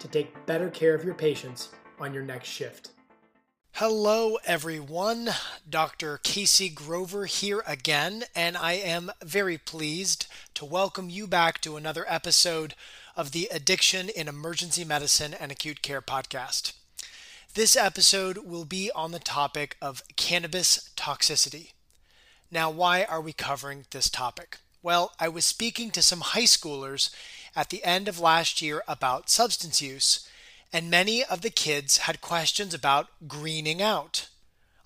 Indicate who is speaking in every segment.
Speaker 1: to take better care of your patients on your next shift.
Speaker 2: Hello, everyone. Dr. Casey Grover here again, and I am very pleased to welcome you back to another episode of the Addiction in Emergency Medicine and Acute Care podcast. This episode will be on the topic of cannabis toxicity. Now, why are we covering this topic? Well, I was speaking to some high schoolers at the end of last year about substance use, and many of the kids had questions about greening out.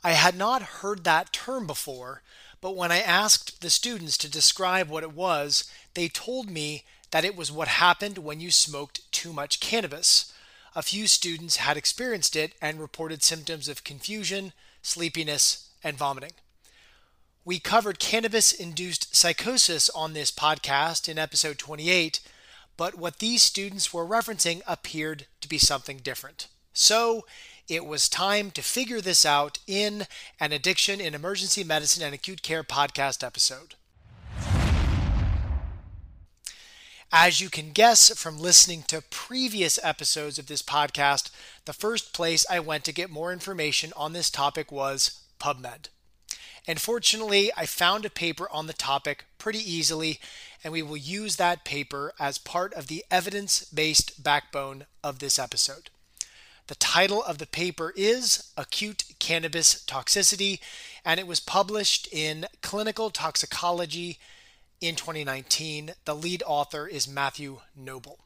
Speaker 2: I had not heard that term before, but when I asked the students to describe what it was, they told me that it was what happened when you smoked too much cannabis. A few students had experienced it and reported symptoms of confusion, sleepiness, and vomiting. We covered cannabis induced psychosis on this podcast in episode 28, but what these students were referencing appeared to be something different. So it was time to figure this out in an Addiction in Emergency Medicine and Acute Care podcast episode. As you can guess from listening to previous episodes of this podcast, the first place I went to get more information on this topic was PubMed. And fortunately, I found a paper on the topic pretty easily, and we will use that paper as part of the evidence based backbone of this episode. The title of the paper is Acute Cannabis Toxicity, and it was published in Clinical Toxicology in 2019. The lead author is Matthew Noble.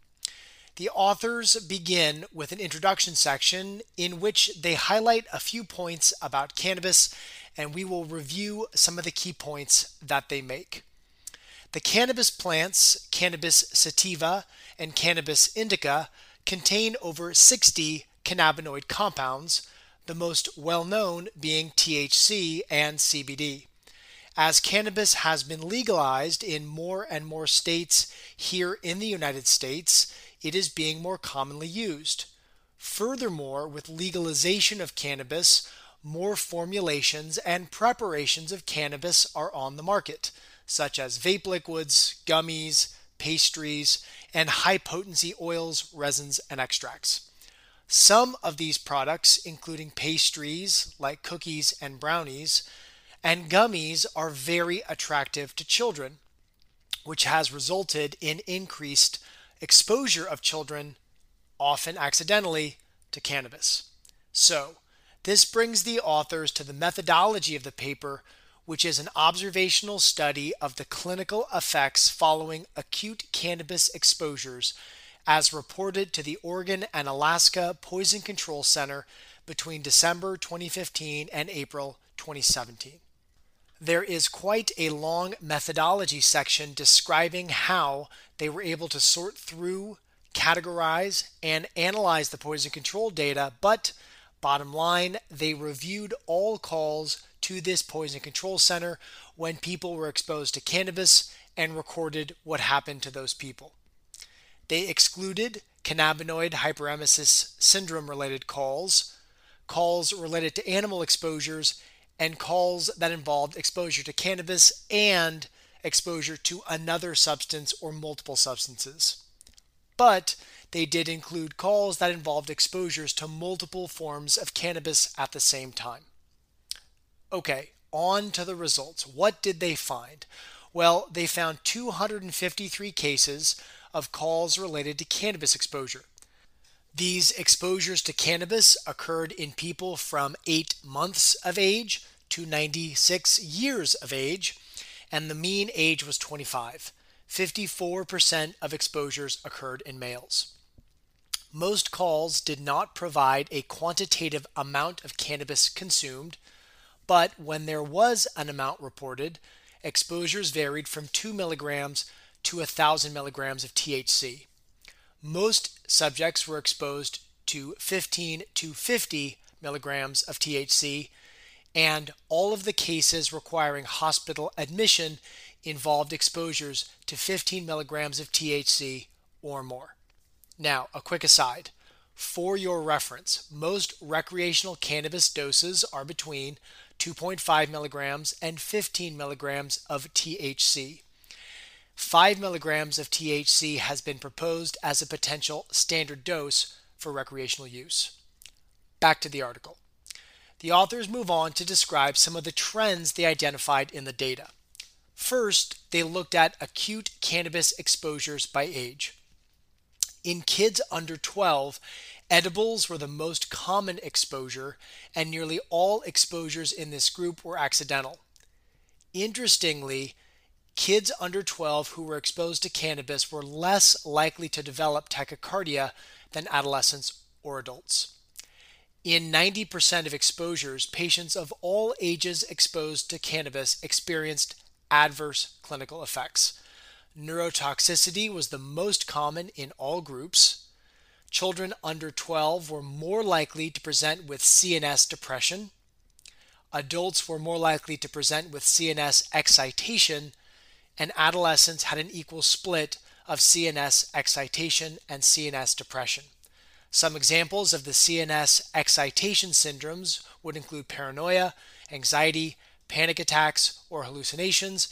Speaker 2: The authors begin with an introduction section in which they highlight a few points about cannabis and we will review some of the key points that they make. The cannabis plants, Cannabis sativa and Cannabis indica, contain over 60 cannabinoid compounds, the most well known being THC and CBD. As cannabis has been legalized in more and more states here in the United States, it is being more commonly used. Furthermore, with legalization of cannabis, more formulations and preparations of cannabis are on the market, such as vape liquids, gummies, pastries, and high potency oils, resins, and extracts. Some of these products, including pastries like cookies and brownies, and gummies, are very attractive to children, which has resulted in increased exposure of children, often accidentally, to cannabis. So, this brings the authors to the methodology of the paper, which is an observational study of the clinical effects following acute cannabis exposures as reported to the Oregon and Alaska Poison Control Center between December 2015 and April 2017. There is quite a long methodology section describing how they were able to sort through, categorize, and analyze the poison control data, but Bottom line, they reviewed all calls to this poison control center when people were exposed to cannabis and recorded what happened to those people. They excluded cannabinoid hyperemesis syndrome related calls, calls related to animal exposures, and calls that involved exposure to cannabis and exposure to another substance or multiple substances. But they did include calls that involved exposures to multiple forms of cannabis at the same time. Okay, on to the results. What did they find? Well, they found 253 cases of calls related to cannabis exposure. These exposures to cannabis occurred in people from 8 months of age to 96 years of age, and the mean age was 25. 54% of exposures occurred in males. Most calls did not provide a quantitative amount of cannabis consumed, but when there was an amount reported, exposures varied from 2 milligrams to 1,000 milligrams of THC. Most subjects were exposed to 15 to 50 milligrams of THC, and all of the cases requiring hospital admission involved exposures to 15 milligrams of THC or more. Now, a quick aside. For your reference, most recreational cannabis doses are between 2.5 milligrams and 15 milligrams of THC. 5 milligrams of THC has been proposed as a potential standard dose for recreational use. Back to the article. The authors move on to describe some of the trends they identified in the data. First, they looked at acute cannabis exposures by age. In kids under 12, edibles were the most common exposure, and nearly all exposures in this group were accidental. Interestingly, kids under 12 who were exposed to cannabis were less likely to develop tachycardia than adolescents or adults. In 90% of exposures, patients of all ages exposed to cannabis experienced adverse clinical effects. Neurotoxicity was the most common in all groups. Children under 12 were more likely to present with CNS depression. Adults were more likely to present with CNS excitation, and adolescents had an equal split of CNS excitation and CNS depression. Some examples of the CNS excitation syndromes would include paranoia, anxiety, panic attacks, or hallucinations,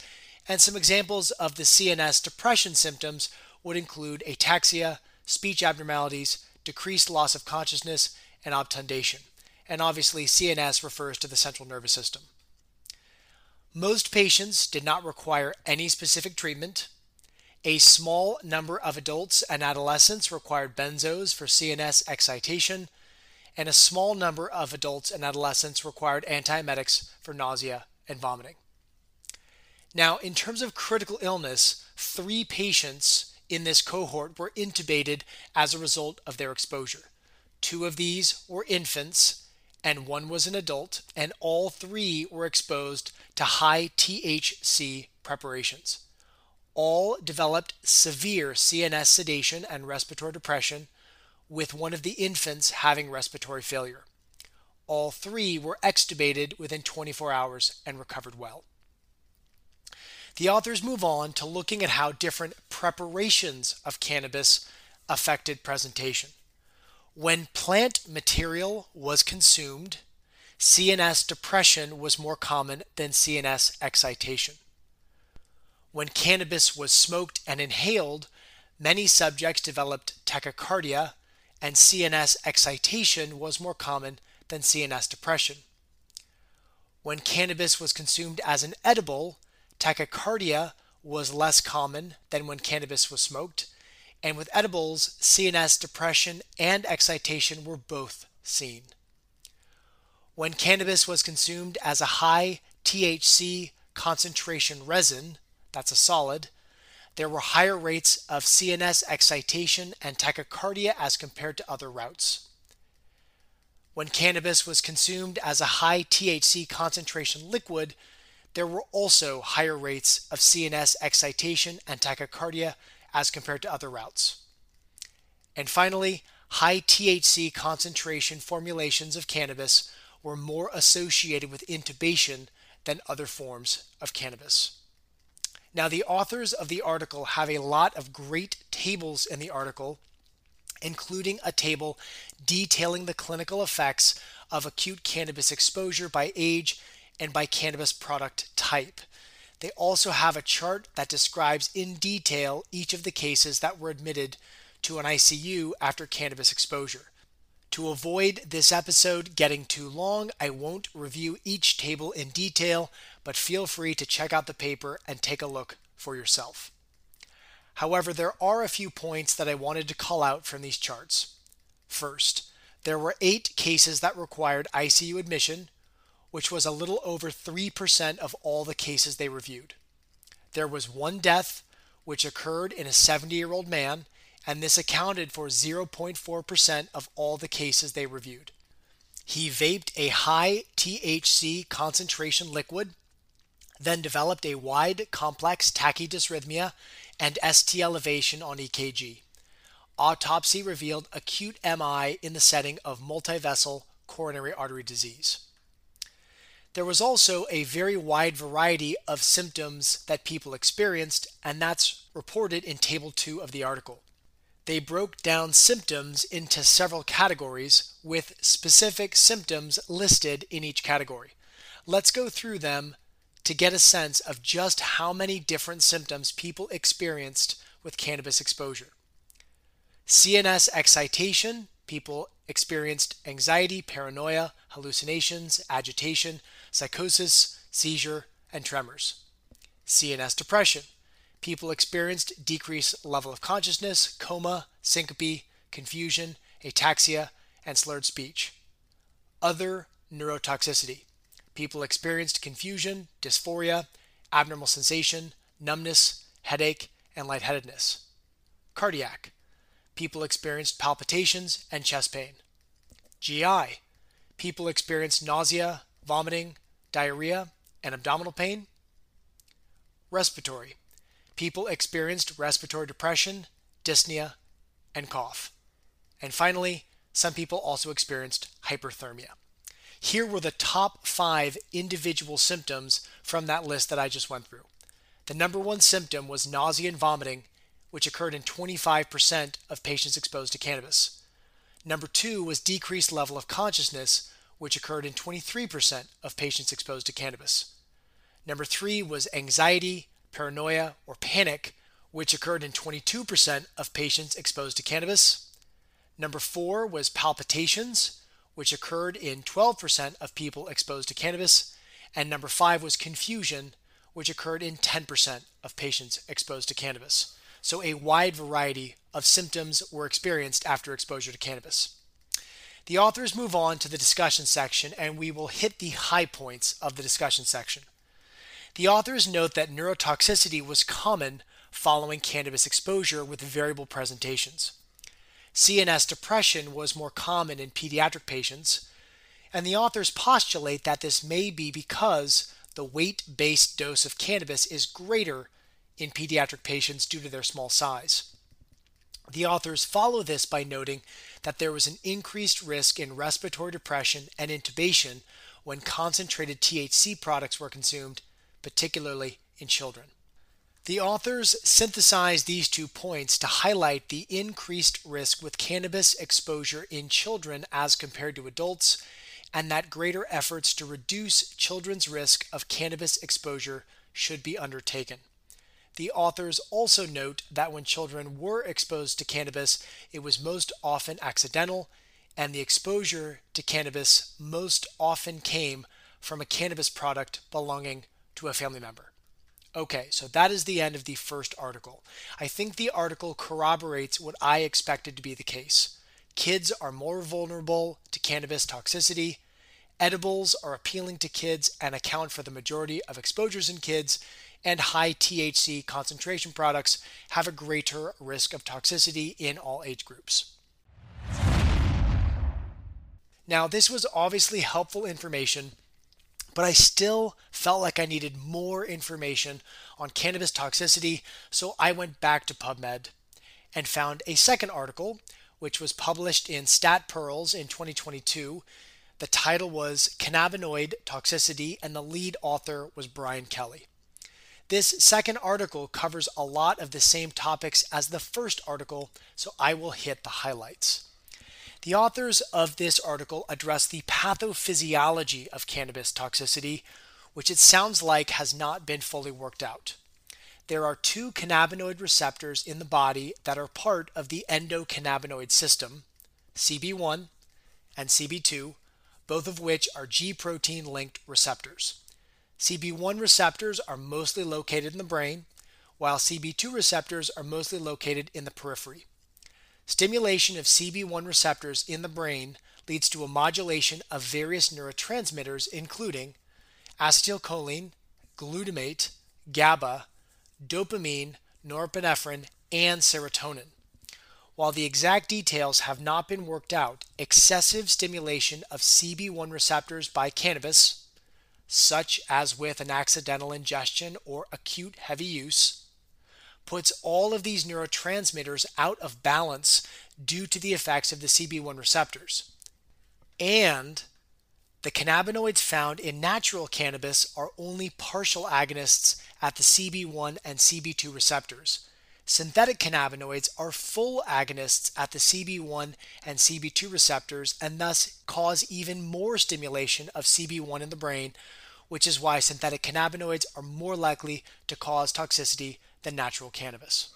Speaker 2: and some examples of the CNS depression symptoms would include ataxia, speech abnormalities, decreased loss of consciousness, and obtundation. And obviously, CNS refers to the central nervous system. Most patients did not require any specific treatment. A small number of adults and adolescents required benzos for CNS excitation, and a small number of adults and adolescents required antiemetics for nausea and vomiting. Now, in terms of critical illness, three patients in this cohort were intubated as a result of their exposure. Two of these were infants, and one was an adult, and all three were exposed to high THC preparations all developed severe CNS sedation and respiratory depression, with one of the infants having respiratory failure. All three were extubated within 24 hours and recovered well. The authors move on to looking at how different preparations of cannabis affected presentation. When plant material was consumed, CNS depression was more common than CNS excitation. When cannabis was smoked and inhaled, many subjects developed tachycardia, and CNS excitation was more common than CNS depression. When cannabis was consumed as an edible, tachycardia was less common than when cannabis was smoked, and with edibles, CNS depression and excitation were both seen. When cannabis was consumed as a high THC concentration resin, that's a solid. There were higher rates of CNS excitation and tachycardia as compared to other routes. When cannabis was consumed as a high THC concentration liquid, there were also higher rates of CNS excitation and tachycardia as compared to other routes. And finally, high THC concentration formulations of cannabis were more associated with intubation than other forms of cannabis. Now, the authors of the article have a lot of great tables in the article, including a table detailing the clinical effects of acute cannabis exposure by age and by cannabis product type. They also have a chart that describes in detail each of the cases that were admitted to an ICU after cannabis exposure. To avoid this episode getting too long, I won't review each table in detail, but feel free to check out the paper and take a look for yourself. However, there are a few points that I wanted to call out from these charts. First, there were eight cases that required ICU admission, which was a little over 3% of all the cases they reviewed. There was one death, which occurred in a 70 year old man, and this accounted for 0.4% of all the cases they reviewed. He vaped a high THC concentration liquid, then developed a wide complex tachydysrhythmia and ST elevation on EKG. autopsy revealed acute MI in the setting of multivessel coronary artery disease. There was also a very wide variety of symptoms that people experienced, and that's reported in Table 2 of the article. They broke down symptoms into several categories with specific symptoms listed in each category. Let's go through them to get a sense of just how many different symptoms people experienced with cannabis exposure. CNS excitation, people experienced anxiety, paranoia, hallucinations, agitation, psychosis, seizure, and tremors. CNS depression, people experienced decreased level of consciousness, coma, syncope, confusion, ataxia, and slurred speech. Other neurotoxicity, people experienced confusion, dysphoria, abnormal sensation, numbness, headache, and lightheadedness. Cardiac, people experienced palpitations and chest pain. GI, people experienced nausea, vomiting, diarrhea, and abdominal pain. Respiratory, people experienced respiratory depression, dyspnea, and cough. And finally, some people also experienced hyperthermia. Here were the top five individual symptoms from that list that I just went through. The number one symptom was nausea and vomiting which occurred in 25% of patients exposed to cannabis. Number two was decreased level of consciousness, which occurred in 23% of patients exposed to cannabis. Number three was anxiety, paranoia, or panic, which occurred in 22% of patients exposed to cannabis. Number four was palpitations, which occurred in 12% of people exposed to cannabis. And number five was confusion, which occurred in 10% of patients exposed to cannabis so a wide variety of symptoms were experienced after exposure to cannabis. The authors move on to the discussion section, and we will hit the high points of the discussion section. The authors note that neurotoxicity was common following cannabis exposure with variable presentations. CNS depression was more common in pediatric patients, and the authors postulate that this may be because the weight based dose of cannabis is greater in pediatric patients due to their small size. The authors follow this by noting that there was an increased risk in respiratory depression and intubation when concentrated THC products were consumed, particularly in children. The authors synthesize these two points to highlight the increased risk with cannabis exposure in children as compared to adults, and that greater efforts to reduce children's risk of cannabis exposure should be undertaken. The authors also note that when children were exposed to cannabis, it was most often accidental, and the exposure to cannabis most often came from a cannabis product belonging to a family member. Okay, so that is the end of the first article. I think the article corroborates what I expected to be the case. Kids are more vulnerable to cannabis toxicity. Edibles are appealing to kids and account for the majority of exposures in kids, and high THC concentration products have a greater risk of toxicity in all age groups. Now, this was obviously helpful information, but I still felt like I needed more information on cannabis toxicity, so I went back to PubMed and found a second article, which was published in Stat Pearls in 2022. The title was Cannabinoid Toxicity, and the lead author was Brian Kelly. This second article covers a lot of the same topics as the first article, so I will hit the highlights. The authors of this article address the pathophysiology of cannabis toxicity, which it sounds like has not been fully worked out. There are two cannabinoid receptors in the body that are part of the endocannabinoid system, CB1 and CB2, both of which are G protein linked receptors. CB1 receptors are mostly located in the brain, while CB2 receptors are mostly located in the periphery. Stimulation of CB1 receptors in the brain leads to a modulation of various neurotransmitters, including acetylcholine, glutamate, GABA, dopamine, norepinephrine, and serotonin. While the exact details have not been worked out, excessive stimulation of CB1 receptors by cannabis, such as with an accidental ingestion or acute heavy use, puts all of these neurotransmitters out of balance due to the effects of the CB1 receptors. And the cannabinoids found in natural cannabis are only partial agonists at the CB1 and CB2 receptors. Synthetic cannabinoids are full agonists at the CB1 and CB2 receptors and thus cause even more stimulation of CB1 in the brain, which is why synthetic cannabinoids are more likely to cause toxicity than natural cannabis.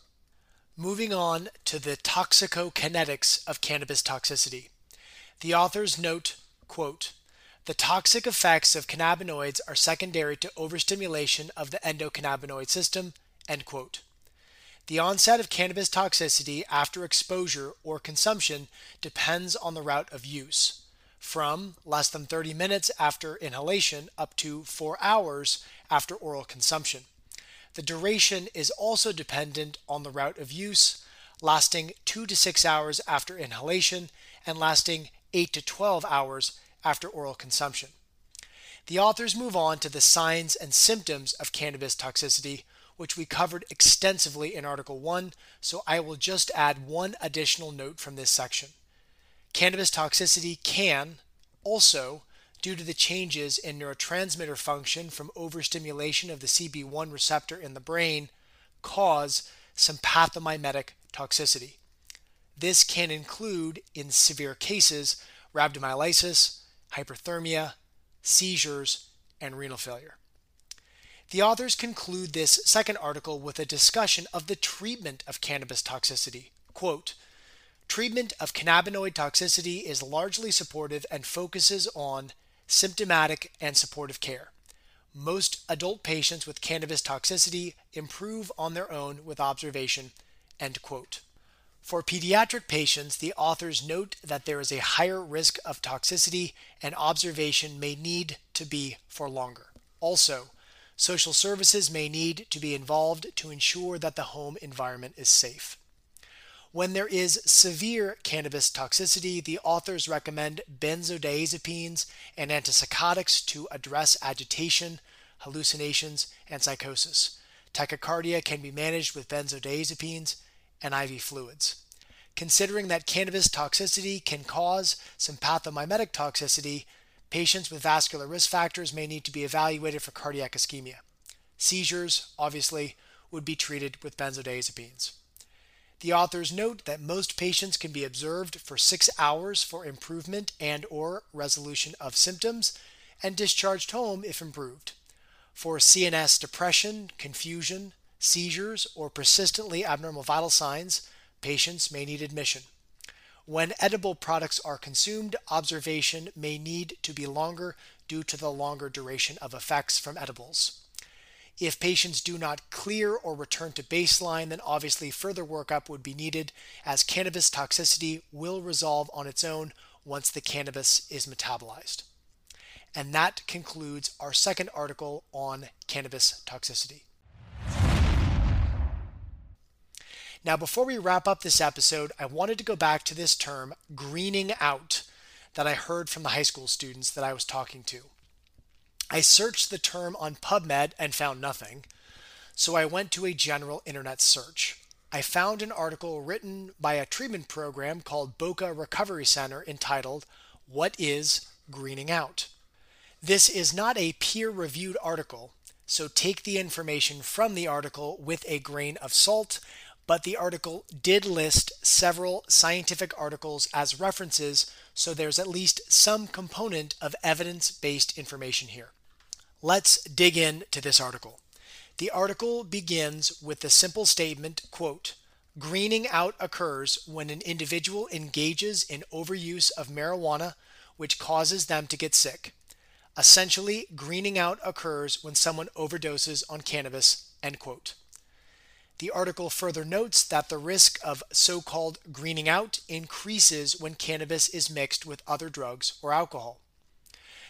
Speaker 2: Moving on to the toxicokinetics of cannabis toxicity. The authors note, quote, the toxic effects of cannabinoids are secondary to overstimulation of the endocannabinoid system, end quote. The onset of cannabis toxicity after exposure or consumption depends on the route of use, from less than 30 minutes after inhalation up to 4 hours after oral consumption. The duration is also dependent on the route of use, lasting 2 to 6 hours after inhalation and lasting 8 to 12 hours after oral consumption. The authors move on to the signs and symptoms of cannabis toxicity, which we covered extensively in Article 1, so I will just add one additional note from this section. Cannabis toxicity can also, due to the changes in neurotransmitter function from overstimulation of the CB1 receptor in the brain, cause sympathomimetic toxicity. This can include, in severe cases, rhabdomyolysis, hyperthermia, seizures, and renal failure. The authors conclude this second article with a discussion of the treatment of cannabis toxicity. Quote, Treatment of cannabinoid toxicity is largely supportive and focuses on symptomatic and supportive care. Most adult patients with cannabis toxicity improve on their own with observation. End quote. For pediatric patients, the authors note that there is a higher risk of toxicity and observation may need to be for longer. Also, Social services may need to be involved to ensure that the home environment is safe. When there is severe cannabis toxicity, the authors recommend benzodiazepines and antipsychotics to address agitation, hallucinations, and psychosis. Tachycardia can be managed with benzodiazepines and IV fluids. Considering that cannabis toxicity can cause sympathomimetic toxicity, Patients with vascular risk factors may need to be evaluated for cardiac ischemia. Seizures, obviously, would be treated with benzodiazepines. The authors note that most patients can be observed for 6 hours for improvement and or resolution of symptoms and discharged home if improved. For CNS depression, confusion, seizures, or persistently abnormal vital signs, patients may need admission. When edible products are consumed, observation may need to be longer due to the longer duration of effects from edibles. If patients do not clear or return to baseline, then obviously further workup would be needed as cannabis toxicity will resolve on its own once the cannabis is metabolized. And that concludes our second article on cannabis toxicity. Now, before we wrap up this episode, I wanted to go back to this term, greening out, that I heard from the high school students that I was talking to. I searched the term on PubMed and found nothing, so I went to a general internet search. I found an article written by a treatment program called Boca Recovery Center entitled, What is Greening Out? This is not a peer reviewed article, so take the information from the article with a grain of salt but the article did list several scientific articles as references, so there's at least some component of evidence based information here. Let's dig into this article. The article begins with the simple statement, quote, Greening out occurs when an individual engages in overuse of marijuana, which causes them to get sick. Essentially, greening out occurs when someone overdoses on cannabis, end quote. The article further notes that the risk of so called greening out increases when cannabis is mixed with other drugs or alcohol.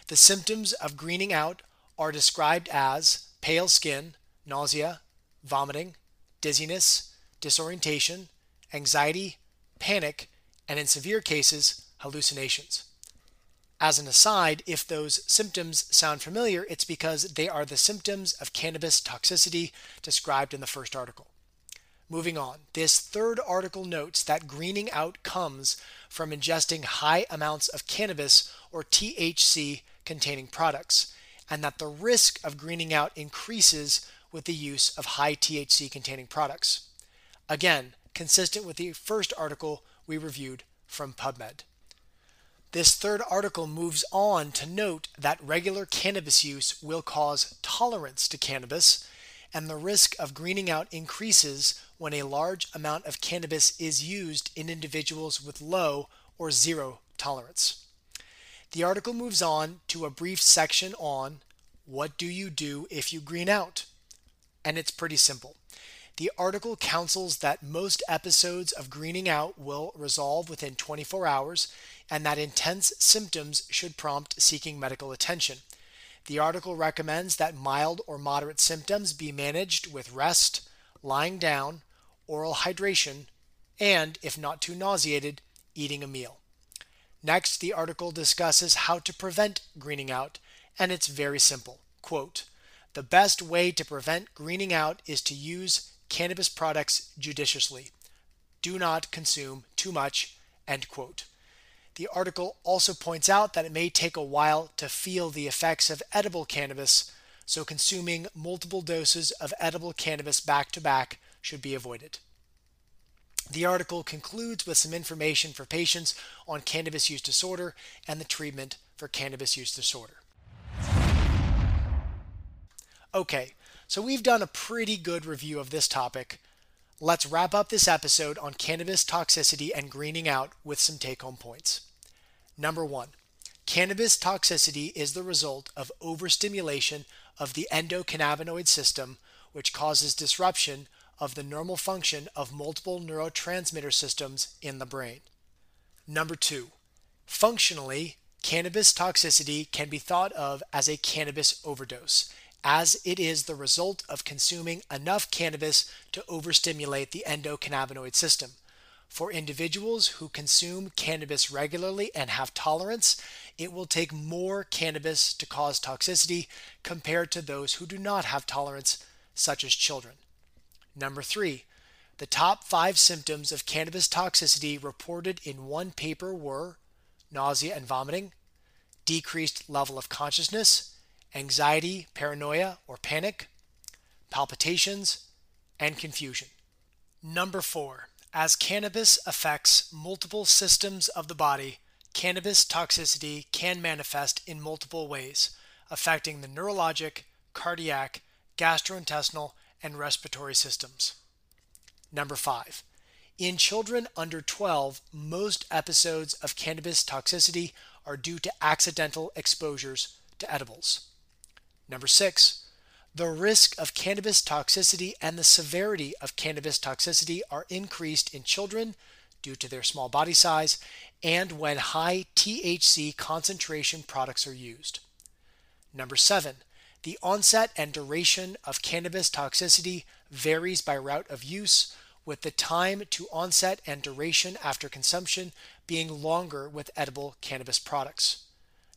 Speaker 2: The symptoms of greening out are described as pale skin, nausea, vomiting, dizziness, disorientation, anxiety, panic, and in severe cases, hallucinations. As an aside, if those symptoms sound familiar, it's because they are the symptoms of cannabis toxicity described in the first article. Moving on, this third article notes that greening out comes from ingesting high amounts of cannabis or THC containing products, and that the risk of greening out increases with the use of high THC containing products. Again, consistent with the first article we reviewed from PubMed. This third article moves on to note that regular cannabis use will cause tolerance to cannabis, and the risk of greening out increases when a large amount of cannabis is used in individuals with low or zero tolerance. The article moves on to a brief section on what do you do if you green out? And it's pretty simple. The article counsels that most episodes of greening out will resolve within 24 hours and that intense symptoms should prompt seeking medical attention. The article recommends that mild or moderate symptoms be managed with rest, lying down, oral hydration, and, if not too nauseated, eating a meal. Next, the article discusses how to prevent greening out, and it's very simple. Quote, the best way to prevent greening out is to use cannabis products judiciously. Do not consume too much. End quote. The article also points out that it may take a while to feel the effects of edible cannabis, so consuming multiple doses of edible cannabis back to back should be avoided. The article concludes with some information for patients on cannabis use disorder and the treatment for cannabis use disorder. Okay, so we've done a pretty good review of this topic. Let's wrap up this episode on cannabis toxicity and greening out with some take home points. Number one, cannabis toxicity is the result of overstimulation of the endocannabinoid system, which causes disruption of the normal function of multiple neurotransmitter systems in the brain. Number two, functionally, cannabis toxicity can be thought of as a cannabis overdose, as it is the result of consuming enough cannabis to overstimulate the endocannabinoid system. For individuals who consume cannabis regularly and have tolerance, it will take more cannabis to cause toxicity compared to those who do not have tolerance, such as children. Number three, the top five symptoms of cannabis toxicity reported in one paper were nausea and vomiting, decreased level of consciousness, anxiety, paranoia, or panic, palpitations, and confusion. Number four, as cannabis affects multiple systems of the body, cannabis toxicity can manifest in multiple ways, affecting the neurologic, cardiac, gastrointestinal, and respiratory systems. Number five, in children under 12, most episodes of cannabis toxicity are due to accidental exposures to edibles. Number six, the risk of cannabis toxicity and the severity of cannabis toxicity are increased in children due to their small body size and when high THC concentration products are used. Number seven, the onset and duration of cannabis toxicity varies by route of use, with the time to onset and duration after consumption being longer with edible cannabis products.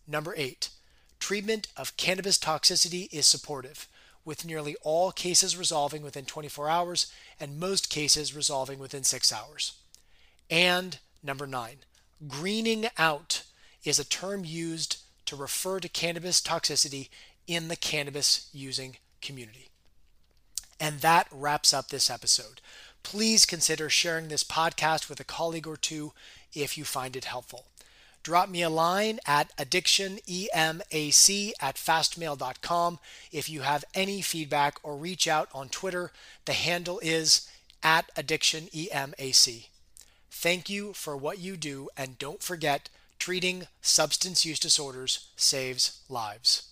Speaker 2: Number 8. Treatment of cannabis toxicity is supportive, with nearly all cases resolving within 24 hours and most cases resolving within 6 hours. And number 9. Greening out is a term used to refer to cannabis toxicity in the cannabis using community. And that wraps up this episode. Please consider sharing this podcast with a colleague or two if you find it helpful. Drop me a line at addictionemac at fastmail.com if you have any feedback or reach out on Twitter. The handle is at addictionemac. Thank you for what you do, and don't forget treating substance use disorders saves lives.